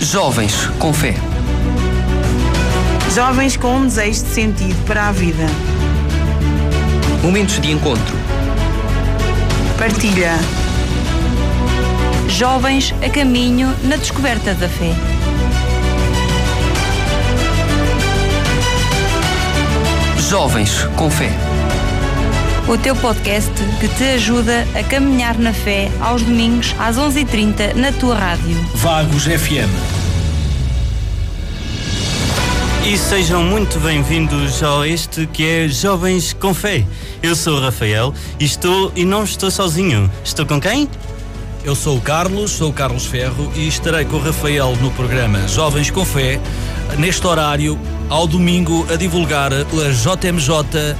Jovens com fé. Jovens com um desejo de sentido para a vida. Momentos de encontro. Partilha. Jovens a caminho na descoberta da fé. Jovens com fé. O teu podcast que te ajuda a caminhar na fé aos domingos às 11h30 na tua rádio. Vagos FM. E sejam muito bem-vindos a este que é Jovens com Fé. Eu sou o Rafael e estou e não estou sozinho. Estou com quem? Eu sou o Carlos, sou o Carlos Ferro e estarei com o Rafael no programa Jovens com Fé, neste horário, ao domingo, a divulgar a JMJ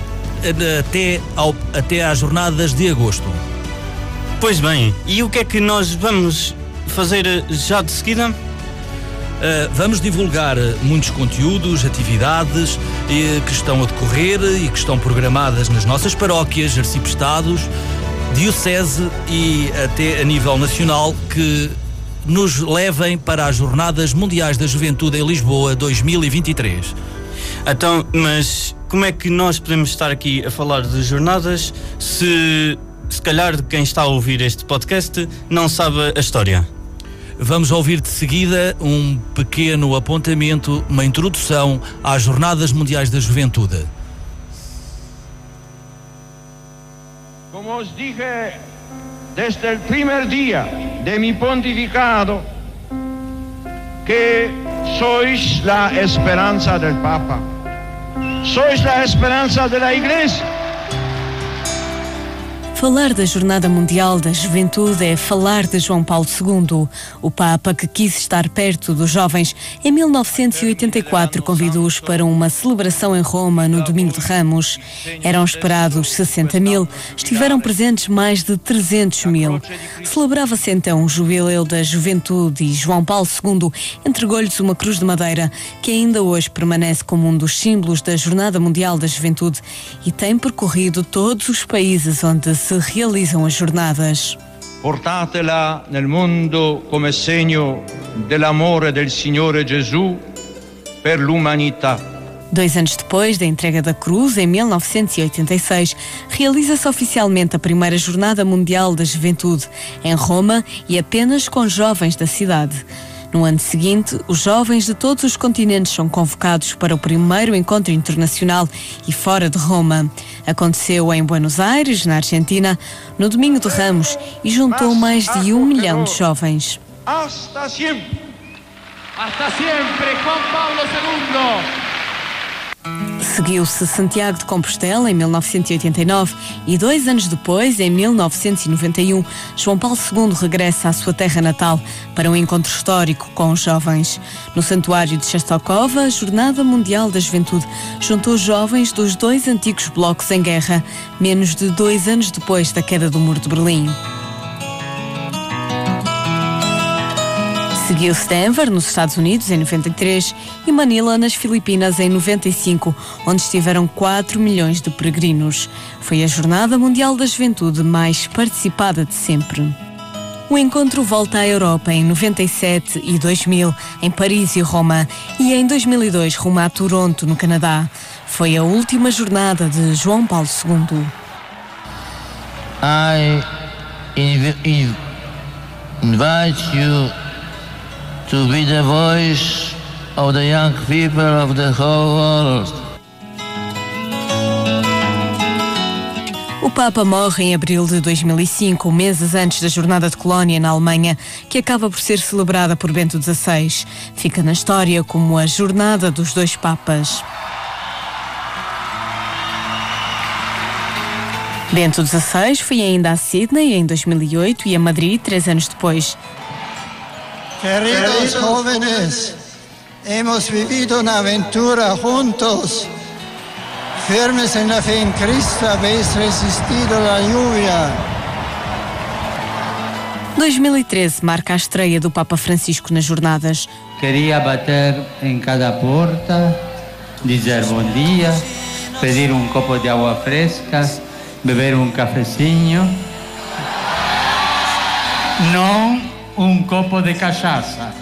até, ao, até às jornadas de agosto. Pois bem, e o que é que nós vamos fazer já de seguida? Uh, vamos divulgar muitos conteúdos, atividades uh, que estão a decorrer e que estão programadas nas nossas paróquias, arcipestados, diocese e até a nível nacional que nos levem para as Jornadas Mundiais da Juventude em Lisboa 2023. Então, mas como é que nós podemos estar aqui a falar de jornadas se se calhar quem está a ouvir este podcast não sabe a história? Vamos ouvir de seguida um pequeno apontamento, uma introdução às Jornadas Mundiais da Juventude. Como os dije desde o primeiro dia de mi pontificado, que sois a esperança do Papa, sois a esperança da Igreja. Falar da Jornada Mundial da Juventude é falar de João Paulo II. O Papa, que quis estar perto dos jovens, em 1984 convidou-os para uma celebração em Roma no Domingo de Ramos. Eram esperados 60 mil, estiveram presentes mais de 300 mil. Celebrava-se então o Jubileu da Juventude e João Paulo II entregou-lhes uma cruz de madeira que ainda hoje permanece como um dos símbolos da Jornada Mundial da Juventude e tem percorrido todos os países onde se realizam as jornadas. Portatela nel mondo come segno dell'amore del Signore Gesù per l'umanità. Dois anos depois da entrega da cruz, em 1986, realiza-se oficialmente a primeira Jornada Mundial da Juventude, em Roma e apenas com jovens da cidade. No ano seguinte, os jovens de todos os continentes são convocados para o primeiro encontro internacional e fora de Roma. Aconteceu em Buenos Aires, na Argentina, no Domingo de Ramos e juntou mais de um milhão de jovens. Hasta siempre. Hasta siempre, Juan Pablo II. Seguiu-se Santiago de Compostela em 1989 e dois anos depois, em 1991, João Paulo II regressa à sua terra natal para um encontro histórico com os jovens. No Santuário de Chestokova, a Jornada Mundial da Juventude juntou jovens dos dois antigos blocos em guerra, menos de dois anos depois da queda do Muro de Berlim. Seguiu-se Denver, nos Estados Unidos, em 93 e Manila, nas Filipinas, em 95, onde estiveram 4 milhões de peregrinos. Foi a Jornada Mundial da Juventude mais participada de sempre. O encontro volta à Europa em 97 e 2000, em Paris e Roma, e em 2002 rumo a Toronto, no Canadá. Foi a última jornada de João Paulo II. I invite you to be the voice of the young people of the whole world. O Papa morre em abril de 2005, meses antes da Jornada de Colónia na Alemanha, que acaba por ser celebrada por Bento XVI. Fica na história como a Jornada dos Dois Papas. Bento XVI foi ainda a Sydney em 2008 e a Madrid três anos depois. Queridos jóvenes, hemos vivido una aventura juntos. Firmes en la fe en Cristo, habéis resistido la lluvia. 2013 marca a estreia do Papa Francisco nas jornadas. Queria bater em cada porta, dizer bom dia, pedir um copo de água fresca, beber um cafezinho. Não um copo de cachaça.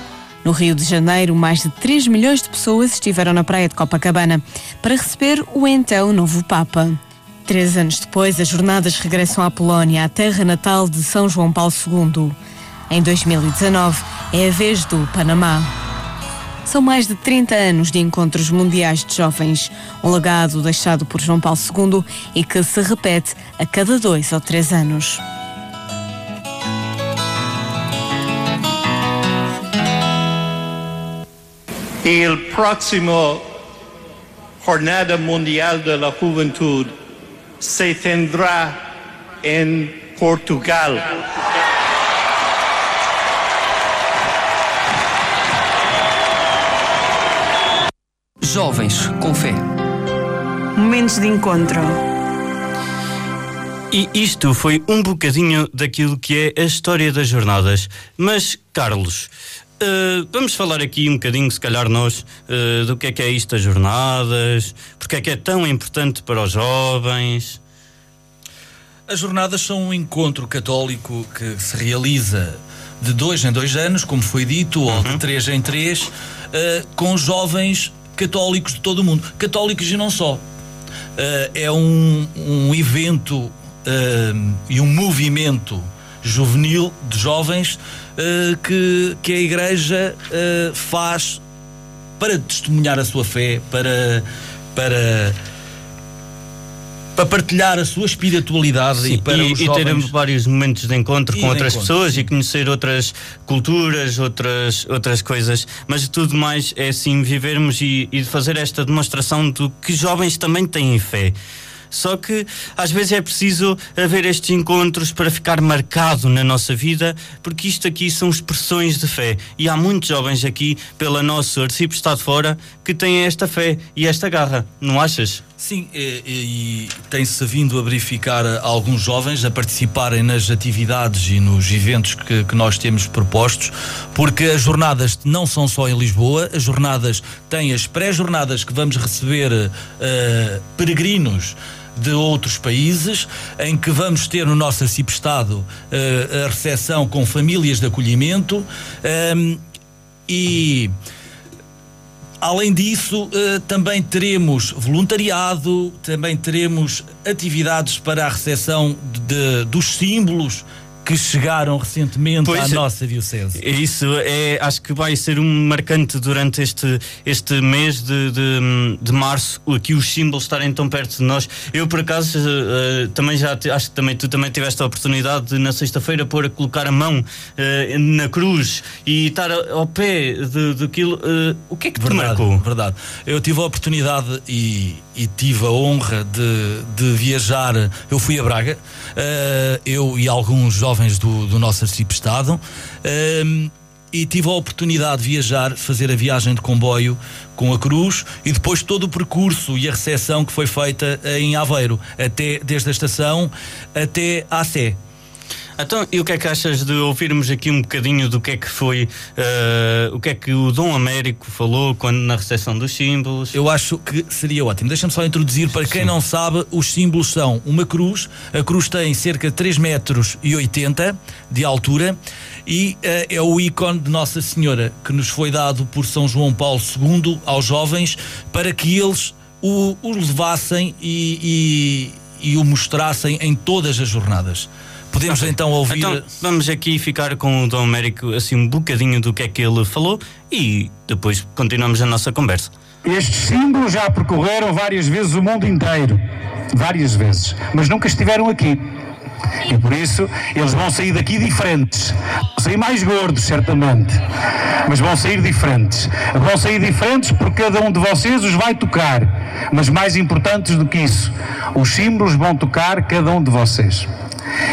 No Rio de Janeiro, mais de 3 milhões de pessoas estiveram na praia de Copacabana para receber o então novo Papa. Três anos depois, as jornadas regressam à Polónia, a terra natal de São João Paulo II. Em 2019, é a vez do Panamá. São mais de 30 anos de encontros mundiais de jovens, um legado deixado por João Paulo II e que se repete a cada dois ou três anos. El próximo Jornada Mundial de la Juventud se tendrá en Portugal. Jovens com fé. Momentos de encontro. E isto foi um bocadinho daquilo que é a história das jornadas. Mas, Carlos, uh, vamos falar aqui um bocadinho, se calhar nós, uh, do que é que é isto das jornadas, porque é que é tão importante para os jovens. As jornadas são um encontro católico que se realiza de dois em dois anos, como foi dito, uhum. ou de três em três, uh, com jovens católicos de todo o mundo. Católicos e não só. É um, um evento e um movimento juvenil de jovens uh, que, que a Igreja faz para testemunhar a sua fé, para, para para partilhar a sua espiritualidade Sim, e para e, os e jovens... ter vários momentos de encontro e com de outras encontro, pessoas sim. e conhecer outras culturas, outras, outras coisas, mas tudo mais é assim vivermos e, e fazer esta demonstração do que jovens também têm fé. Só que às vezes é preciso haver estes encontros para ficar marcado na nossa vida, porque isto aqui são expressões de fé. E há muitos jovens aqui, pela nossa arcebispo de fora, que têm esta fé e esta garra, não achas? Sim, e, e tem-se vindo a verificar alguns jovens a participarem nas atividades e nos eventos que, que, nós temos propostos, porque as jornadas não são só em Lisboa, as jornadas têm as pré-jornadas que vamos receber uh, peregrinos de outros países, em que vamos ter no nosso arcipestado uh, a recepção com famílias de acolhimento um, e Além disso, uh, também teremos voluntariado, também teremos atividades para a recepção de, de, dos símbolos que chegaram recentemente Pois à é. nossa diocese. Isso é, acho que vai ser um marcante durante este, este mês de, de, de março, aqui os símbolos estarem tão perto de nós. Eu, por acaso, eh, também já te- acho que também, tu também tiveste a oportunidade de, na sexta-feira, pôr a colocar a mão eh, na cruz e estar ao pé daquilo. eh, o que é que te Verdade, marcou? verdade. Eu tive a oportunidade e, e tive a honra de, de viajar. Eu fui a Braga, eh, eu e alguns jovens do, do nosso arcipestado. eh, e tive a oportunidade de viajar, fazer a viagem de comboio com a cruz e depois todo o percurso e a recepção que foi feita em Aveiro, até, desde a estação até à Sé. Então, e o que é que achas de ouvirmos aqui um bocadinho do que é que foi, eh, o que é que o Dom Américo falou quando na recepção dos símbolos? Eu acho que seria ótimo. Deixa-me só introduzir para quem não sabe, os símbolos são uma cruz, a cruz tem cerca de 3 metros e 80 de altura e eh, é o ícone de Nossa Senhora que nos foi dado por São João Paulo II aos jovens para que eles o, o levassem e, e- e o mostrassem em todas as jornadas. Podemos então ouvir. Então, vamos aqui ficar com o Dom Américo assim um bocadinho do que é que ele falou e depois continuamos a nossa conversa. Estes símbolos já percorreram várias vezes o mundo inteiro. Várias vezes. Mas nunca estiveram aqui. E por isso eles vão sair daqui diferentes. Vão sair mais gordos, certamente. Mas vão sair diferentes. Vão sair diferentes porque cada um de vocês os vai tocar. Mas mais importantes do que isso, os símbolos vão tocar cada um de vocês.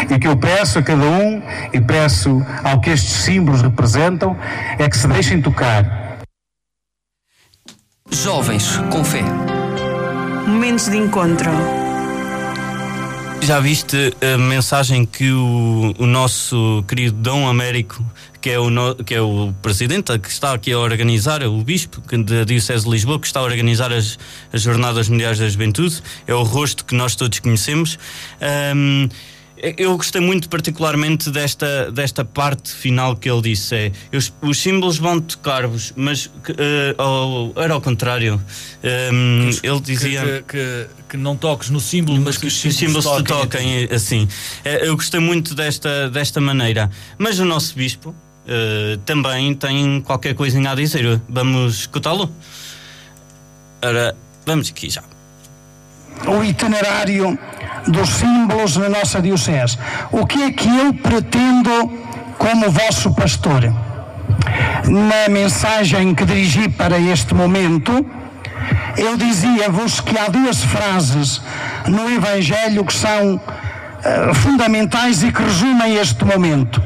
E que eu peço a cada um, e peço ao que estes símbolos representam, é que se deixem tocar. Jovens com fé. Momentos de encontro. Já viste a mensagem que o, o nosso querido Dom Américo, que é, o no- que é o presidente que está aqui a organizar, o bispo da Diocese de Lisboa, que está a organizar as, as Jornadas Mundiais da Juventude, é o rosto que nós todos conhecemos. Ahm, eu gostei muito particularmente desta, desta parte final que ele disse: é, os, os símbolos vão tocar-vos, mas uh, ao, era ao contrário. Um, ele dizia que, que, que, não toques no símbolo, mas que os símbolos, símbolos toquem, te toquem assim. É, eu gostei muito desta, desta maneira. Mas o nosso bispo uh, também tem qualquer coisinha a dizer. Vamos escutá-lo? Ora, vamos aqui já. O itinerário dos símbolos na nossa Diocese. O que é que eu pretendo como vosso pastor? Na mensagem que dirigi para este momento, eu dizia-vos que há duas frases no Evangelho que são uh, fundamentais e que resumem este momento.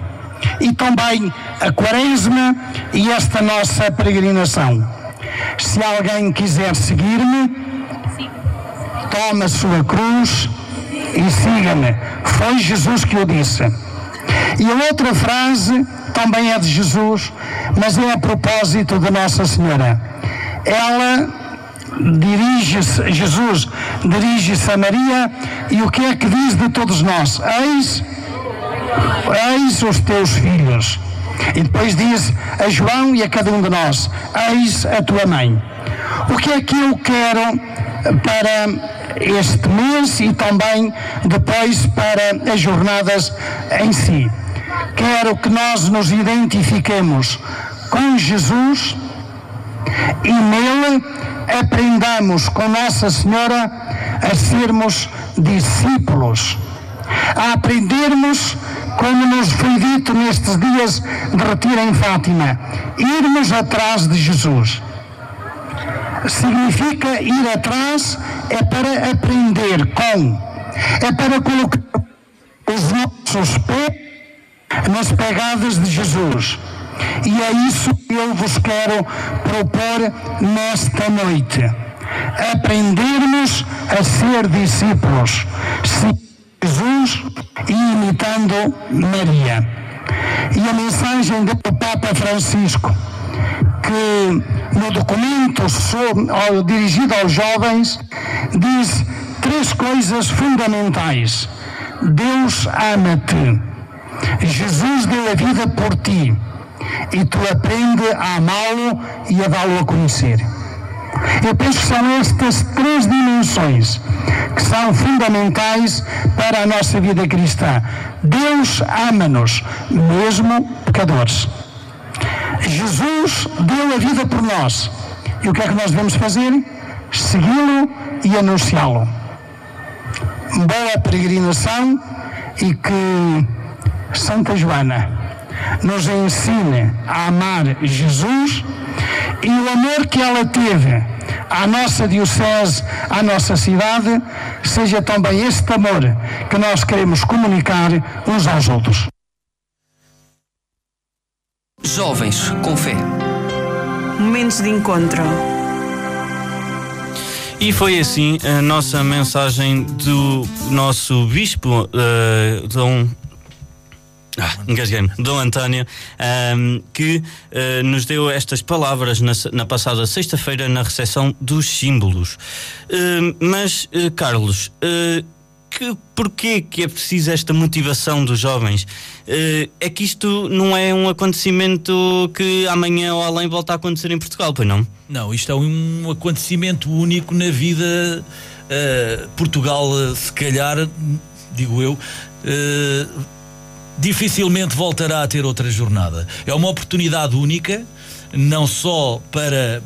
E também a Quaresma e esta nossa peregrinação. Se alguém quiser seguir-me, toma a sua cruz e siga-me. Foi Jesus que o disse. E a outra frase também é de Jesus, mas é a propósito de Nossa Senhora. Ela dirige-se, Jesus dirige-se a Maria e o que é que diz de todos nós? Eis, eis os teus filhos. E depois diz a João e a cada um de nós: Eis a tua mãe. O que é que eu quero para este mês e também depois para as jornadas em si. Quero que nós nos identifiquemos com Jesus e nele aprendamos com Nossa Senhora a sermos discípulos, a aprendermos, como nos foi dito nestes dias de retiro em Fátima, irmos atrás de Jesus significa ir atrás, é para aprender com, é para colocar os nossos pés nas pegadas de Jesus. E é isso que eu vos quero propor nesta noite. Aprendermos a ser discípulos, Jesus e imitando Maria. E a mensagem do Papa Francisco que no documento dirigido aos jovens diz três coisas fundamentais. Deus ama-te. Jesus deu a vida por ti e tu aprende a amá-lo e a dá-lo a conhecer. Eu penso que são estas três dimensões que são fundamentais para a nossa vida cristã. Deus ama-nos, mesmo pecadores. Jesus deu a vida por nós. E o que é que nós devemos fazer? Segui-lo e anunciá-lo. Boa peregrinação e que Santa Joana nos ensine a amar Jesus e o amor que ela teve à nossa Diocese, à nossa cidade, seja também este amor que nós queremos comunicar uns aos outros. Jovens com Fé. Momentos de encontro. E foi assim a nossa mensagem do nosso bispo, uh, Dom ah, engasguei-me. Dom António, um, que uh, nos deu estas palavras na, na passada sexta-feira na recepção dos símbolos. Uh, mas, uh, Carlos, que, porquê que é preciso esta motivação dos jovens? Uh, é que isto não é um acontecimento que amanhã ou além volta a acontecer em Portugal, pois não? Não, isto é um acontecimento único na vida. Uh, Portugal, uh, se calhar, digo eu, dificilmente voltará a ter outra jornada. É uma oportunidade única, não só para,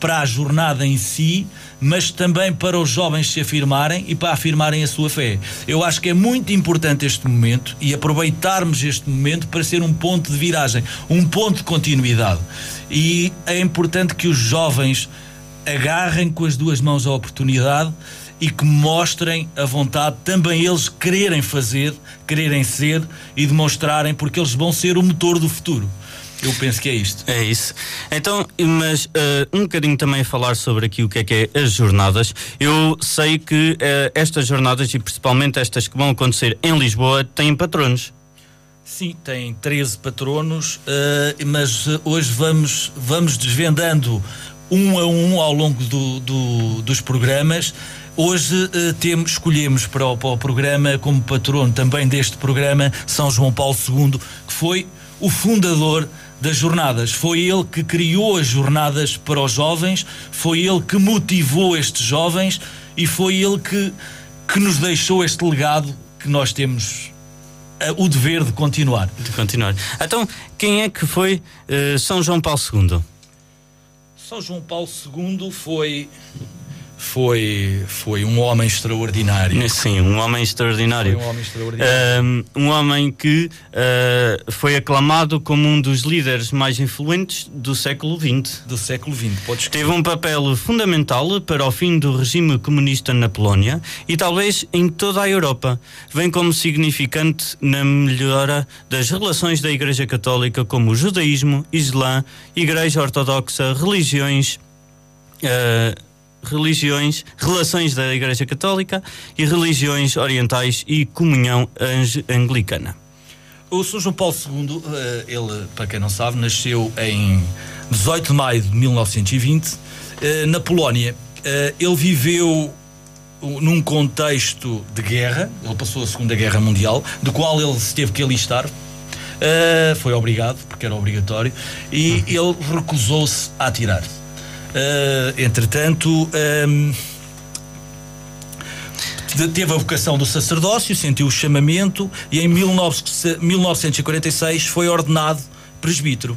para a jornada em si, mas também para os jovens se afirmarem e para afirmarem a sua fé. Eu acho que é muito importante este momento e aproveitarmos este momento para ser um ponto de viragem, um ponto de continuidade. E é importante que os jovens agarrem com as duas mãos a oportunidade e que mostrem a vontade também eles quererem fazer, quererem ser e demonstrarem porque eles vão ser o motor do futuro. Eu penso que é isto. É isso. Então, mas uh, um bocadinho também falar sobre aqui o que é que é as jornadas. Eu sei que uh, estas jornadas, e principalmente estas que vão acontecer em Lisboa, têm patronos. Sim, tem 13 patronos, uh, mas hoje vamos, vamos desvendando um a um ao longo do, do, dos programas Hoje uh, temos, escolhemos para o, para o programa, como patrono também deste programa, São João Paulo II, que foi o fundador das jornadas. Foi ele que criou as jornadas para os jovens, foi ele que motivou estes jovens e foi ele que, que nos deixou este legado que nós temos uh, o dever de continuar. De continuar. Então, quem é que foi uh, São João Paulo II? São João Paulo II foi foi, foi um homem extraordinário. Sim, um homem extraordinário. Foi um homem extraordinário. Um, um homem que uh, foi aclamado como um dos líderes mais influentes do século XX. Do século XX, podes Teve um papel fundamental para o fim do regime comunista na Polónia e talvez em toda a Europa. Vem como significante na melhora das relações da Igreja Católica como o judaísmo, islã, Igreja Ortodoxa, religiões. Uh, religiões, relações da Igreja Católica e religiões orientais e comunhão anglicana. O Sr. João Paulo II, eh, ele, para quem não sabe, nasceu em 18 de maio de 1920 eh, na Polónia. Eh, ele viveu num contexto de guerra, ele passou a Segunda Guerra Mundial, do qual ele se teve que alistar. Foi obrigado, porque era obrigatório, e ele recusou-se a atirar. Uh, entretanto, um, teve a vocação do sacerdócio, sentiu o chamamento e em 19, 1946 foi ordenado presbítero.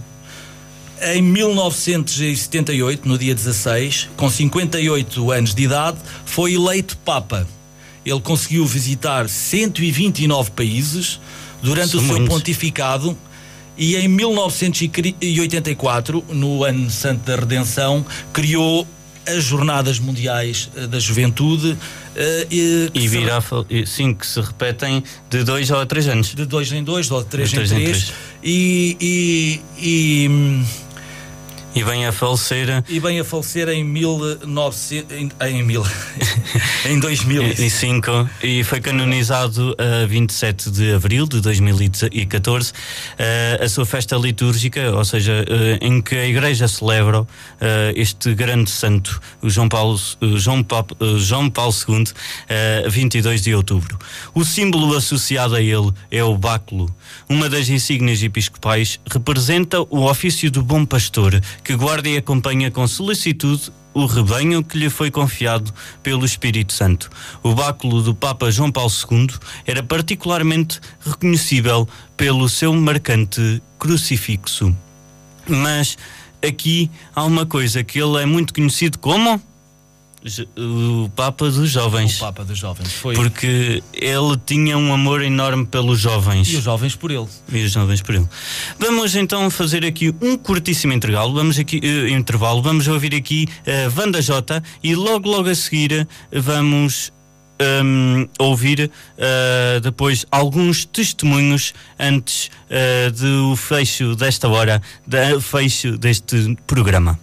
Em 1978, no dia 16, com 58 anos de idade, foi eleito Papa. Ele conseguiu visitar 129 países durante São o seu muitos. pontificado e em 1984, no ano santo da redenção, criou as Jornadas Mundiais eh, da Juventude. Uh, e, e virá, sim, que se repetem de dois ou três anos. De dois em dois, ou de três, de três em, três. em três. E, e, e hum, e vem a falecer. E vem a falecer em 1900. Em, em, mil, em 2005. E foi canonizado a 27 de abril de 2014 eh, a sua festa litúrgica, ou seja, eh, em que a Igreja celebra eh, este grande santo, João Paulo, João, Papa, João Paulo II, 22 de outubro. O símbolo associado a ele é o báculo. Uma das insígnias episcopais representa o ofício do bom pastor que guarda e acompanha com solicitude o rebanho que lhe foi confiado pelo Espírito Santo. O báculo do Papa João Paulo II era particularmente reconhecível pelo seu marcante crucifixo. Mas aqui há uma coisa que ele é muito conhecido como o Papa dos Jovens. O Papa dos Jovens, foi. Porque ele tinha um amor enorme pelos jovens. E os jovens por ele. E os jovens por ele. Vamos então fazer aqui um curtíssimo intervalo. Vamos aqui, uh, intervalo. Vamos ouvir aqui a uh, Vanda J e logo, logo a seguir vamos um, ouvir uh, depois alguns testemunhos antes do fecho desta hora, do fecho deste programa.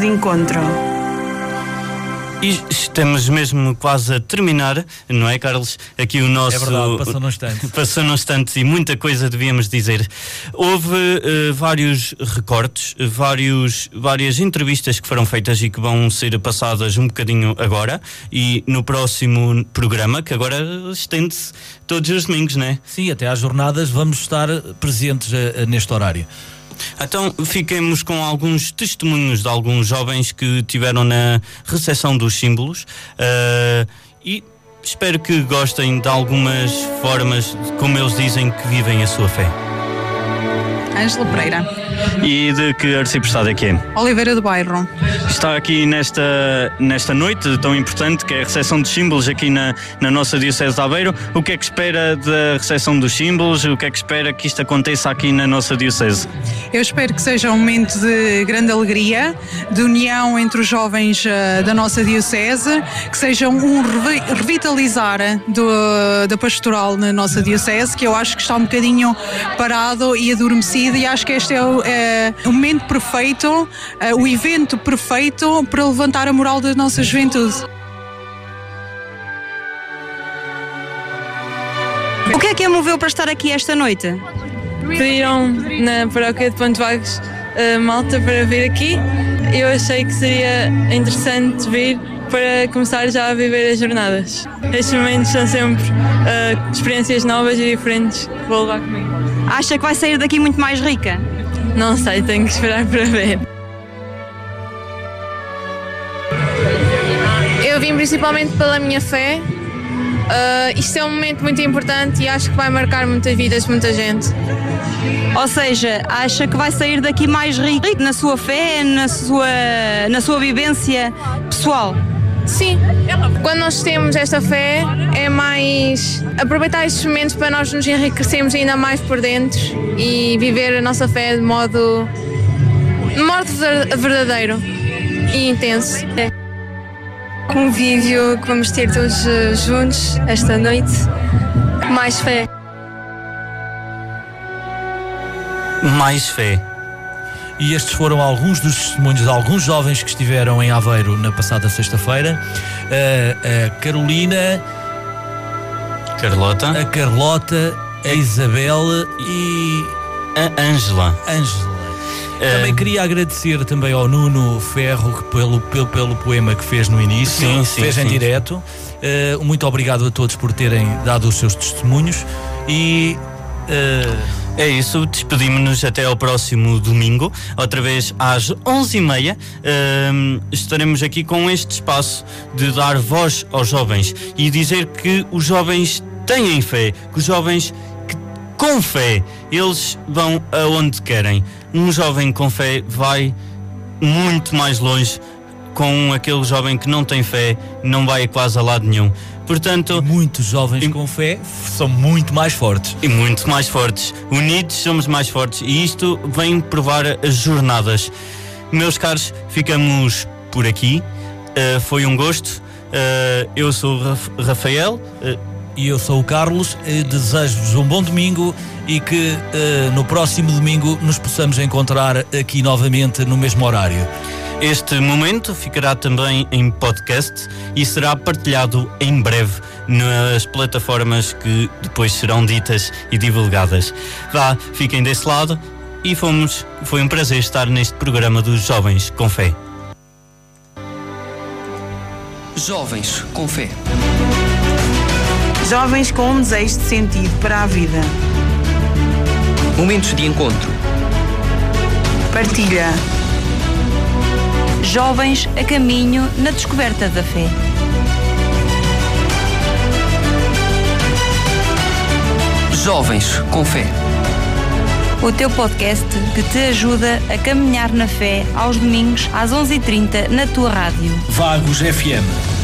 De encontro. E estamos mesmo quase a terminar, não é, Carlos? Aqui o nosso. É verdade, passou num instante. passou num instante e muita coisa devíamos dizer. Houve uh, vários recortes, vários, várias entrevistas que foram feitas e que vão ser passadas um bocadinho agora e no próximo programa, que agora estende-se todos os domingos, não é? Sim, até às jornadas vamos estar presentes uh, neste horário. Então fiquemos com alguns testemunhos de alguns jovens que tiveram na recepção dos símbolos uh, e espero que gostem de algumas formas como eles dizem que vivem a sua fé. Ângela Pereira. E de que arciprestado é que é? Oliveira do Bairro. Está aqui nesta, nesta noite tão importante que é a recepção dos símbolos aqui na, na nossa Diocese de Aveiro. O que é que espera da recepção dos símbolos? O que é que espera que isto aconteça aqui na nossa Diocese? Eu espero que seja um momento de grande alegria, de união entre os jovens uh, da nossa Diocese, que seja um revi revitalizar do, da pastoral na nossa Diocese, que eu acho que está um bocadinho parado e adormecido, e acho que este é o, o momento perfeito, é, o evento perfeito para levantar a moral da nossa juventude. O que é que a moveu para estar aqui esta noite? Pediram na paróquia de Ponte Vagos uh, malta para vir aqui. Eu achei que seria interessante vir para começar já a viver as jornadas. Estes momentos são sempre uh, experiências novas e diferentes que vou levar comigo. Acha que vai sair daqui muito mais rica? Não sei, tenho que esperar para ver. Eu vim principalmente pela minha fé. Uh, isto é um momento muito importante e acho que vai marcar muitas vidas de muita gente. Ou seja, acha que vai sair daqui mais rico na sua fé, na sua, na sua vivência pessoal? Sim, quando nós temos esta fé é mais aproveitar estes momentos para nós nos enriquecermos ainda mais por dentro e viver a nossa fé de modo, de modo verdadeiro e intenso. É. Convívio que vamos ter todos eh, juntos esta noite, mais fé. Mais fé. E estes foram alguns dos testemunhos de alguns jovens que estiveram em Aveiro na passada sexta-feira. A, a Carolina, Carlota, a Carlota, a Isabel e a Ângela. Ângela. Também queria agradecer também ao Nuno Ferro pelo, pelo, pelo poema que fez no início, sim, sim, fez sim. em direto. Uh, muito obrigado a todos por terem dado os seus testemunhos e uh, é isso, despedimos-nos até ao próximo domingo, outra vez às 11h30. Um, estaremos aqui com este espaço de dar voz aos jovens e dizer que os jovens têm fé, que os jovens que, com fé eles vão aonde querem. Um jovem com fé vai muito mais longe com aquele jovem que não tem fé, não vai quase a lado nenhum. Portanto, e muitos jovens e, com fé são muito mais fortes. E muito mais fortes. Unidos somos mais fortes. E isto vem provar as jornadas. Meus caros, ficamos por aqui. Uh, foi um gosto. Uh, eu sou o Rafael. Uh, e eu sou o Carlos. Desejo-vos um bom domingo e que no próximo domingo nos possamos encontrar aqui novamente no mesmo horário. Este momento ficará também em podcast e será partilhado em breve nas plataformas que depois serão ditas e divulgadas. Vá, fiquem desse lado e fomos, foi um prazer estar neste programa dos Jovens com Fé. Jovens com Fé. Jovens com um desejo de sentido para a vida. Momentos de encontro. Partilha. Jovens a caminho na descoberta da fé. Jovens com Fé. O teu podcast que te ajuda a caminhar na fé aos domingos às 11h30 na tua rádio. Vagos FM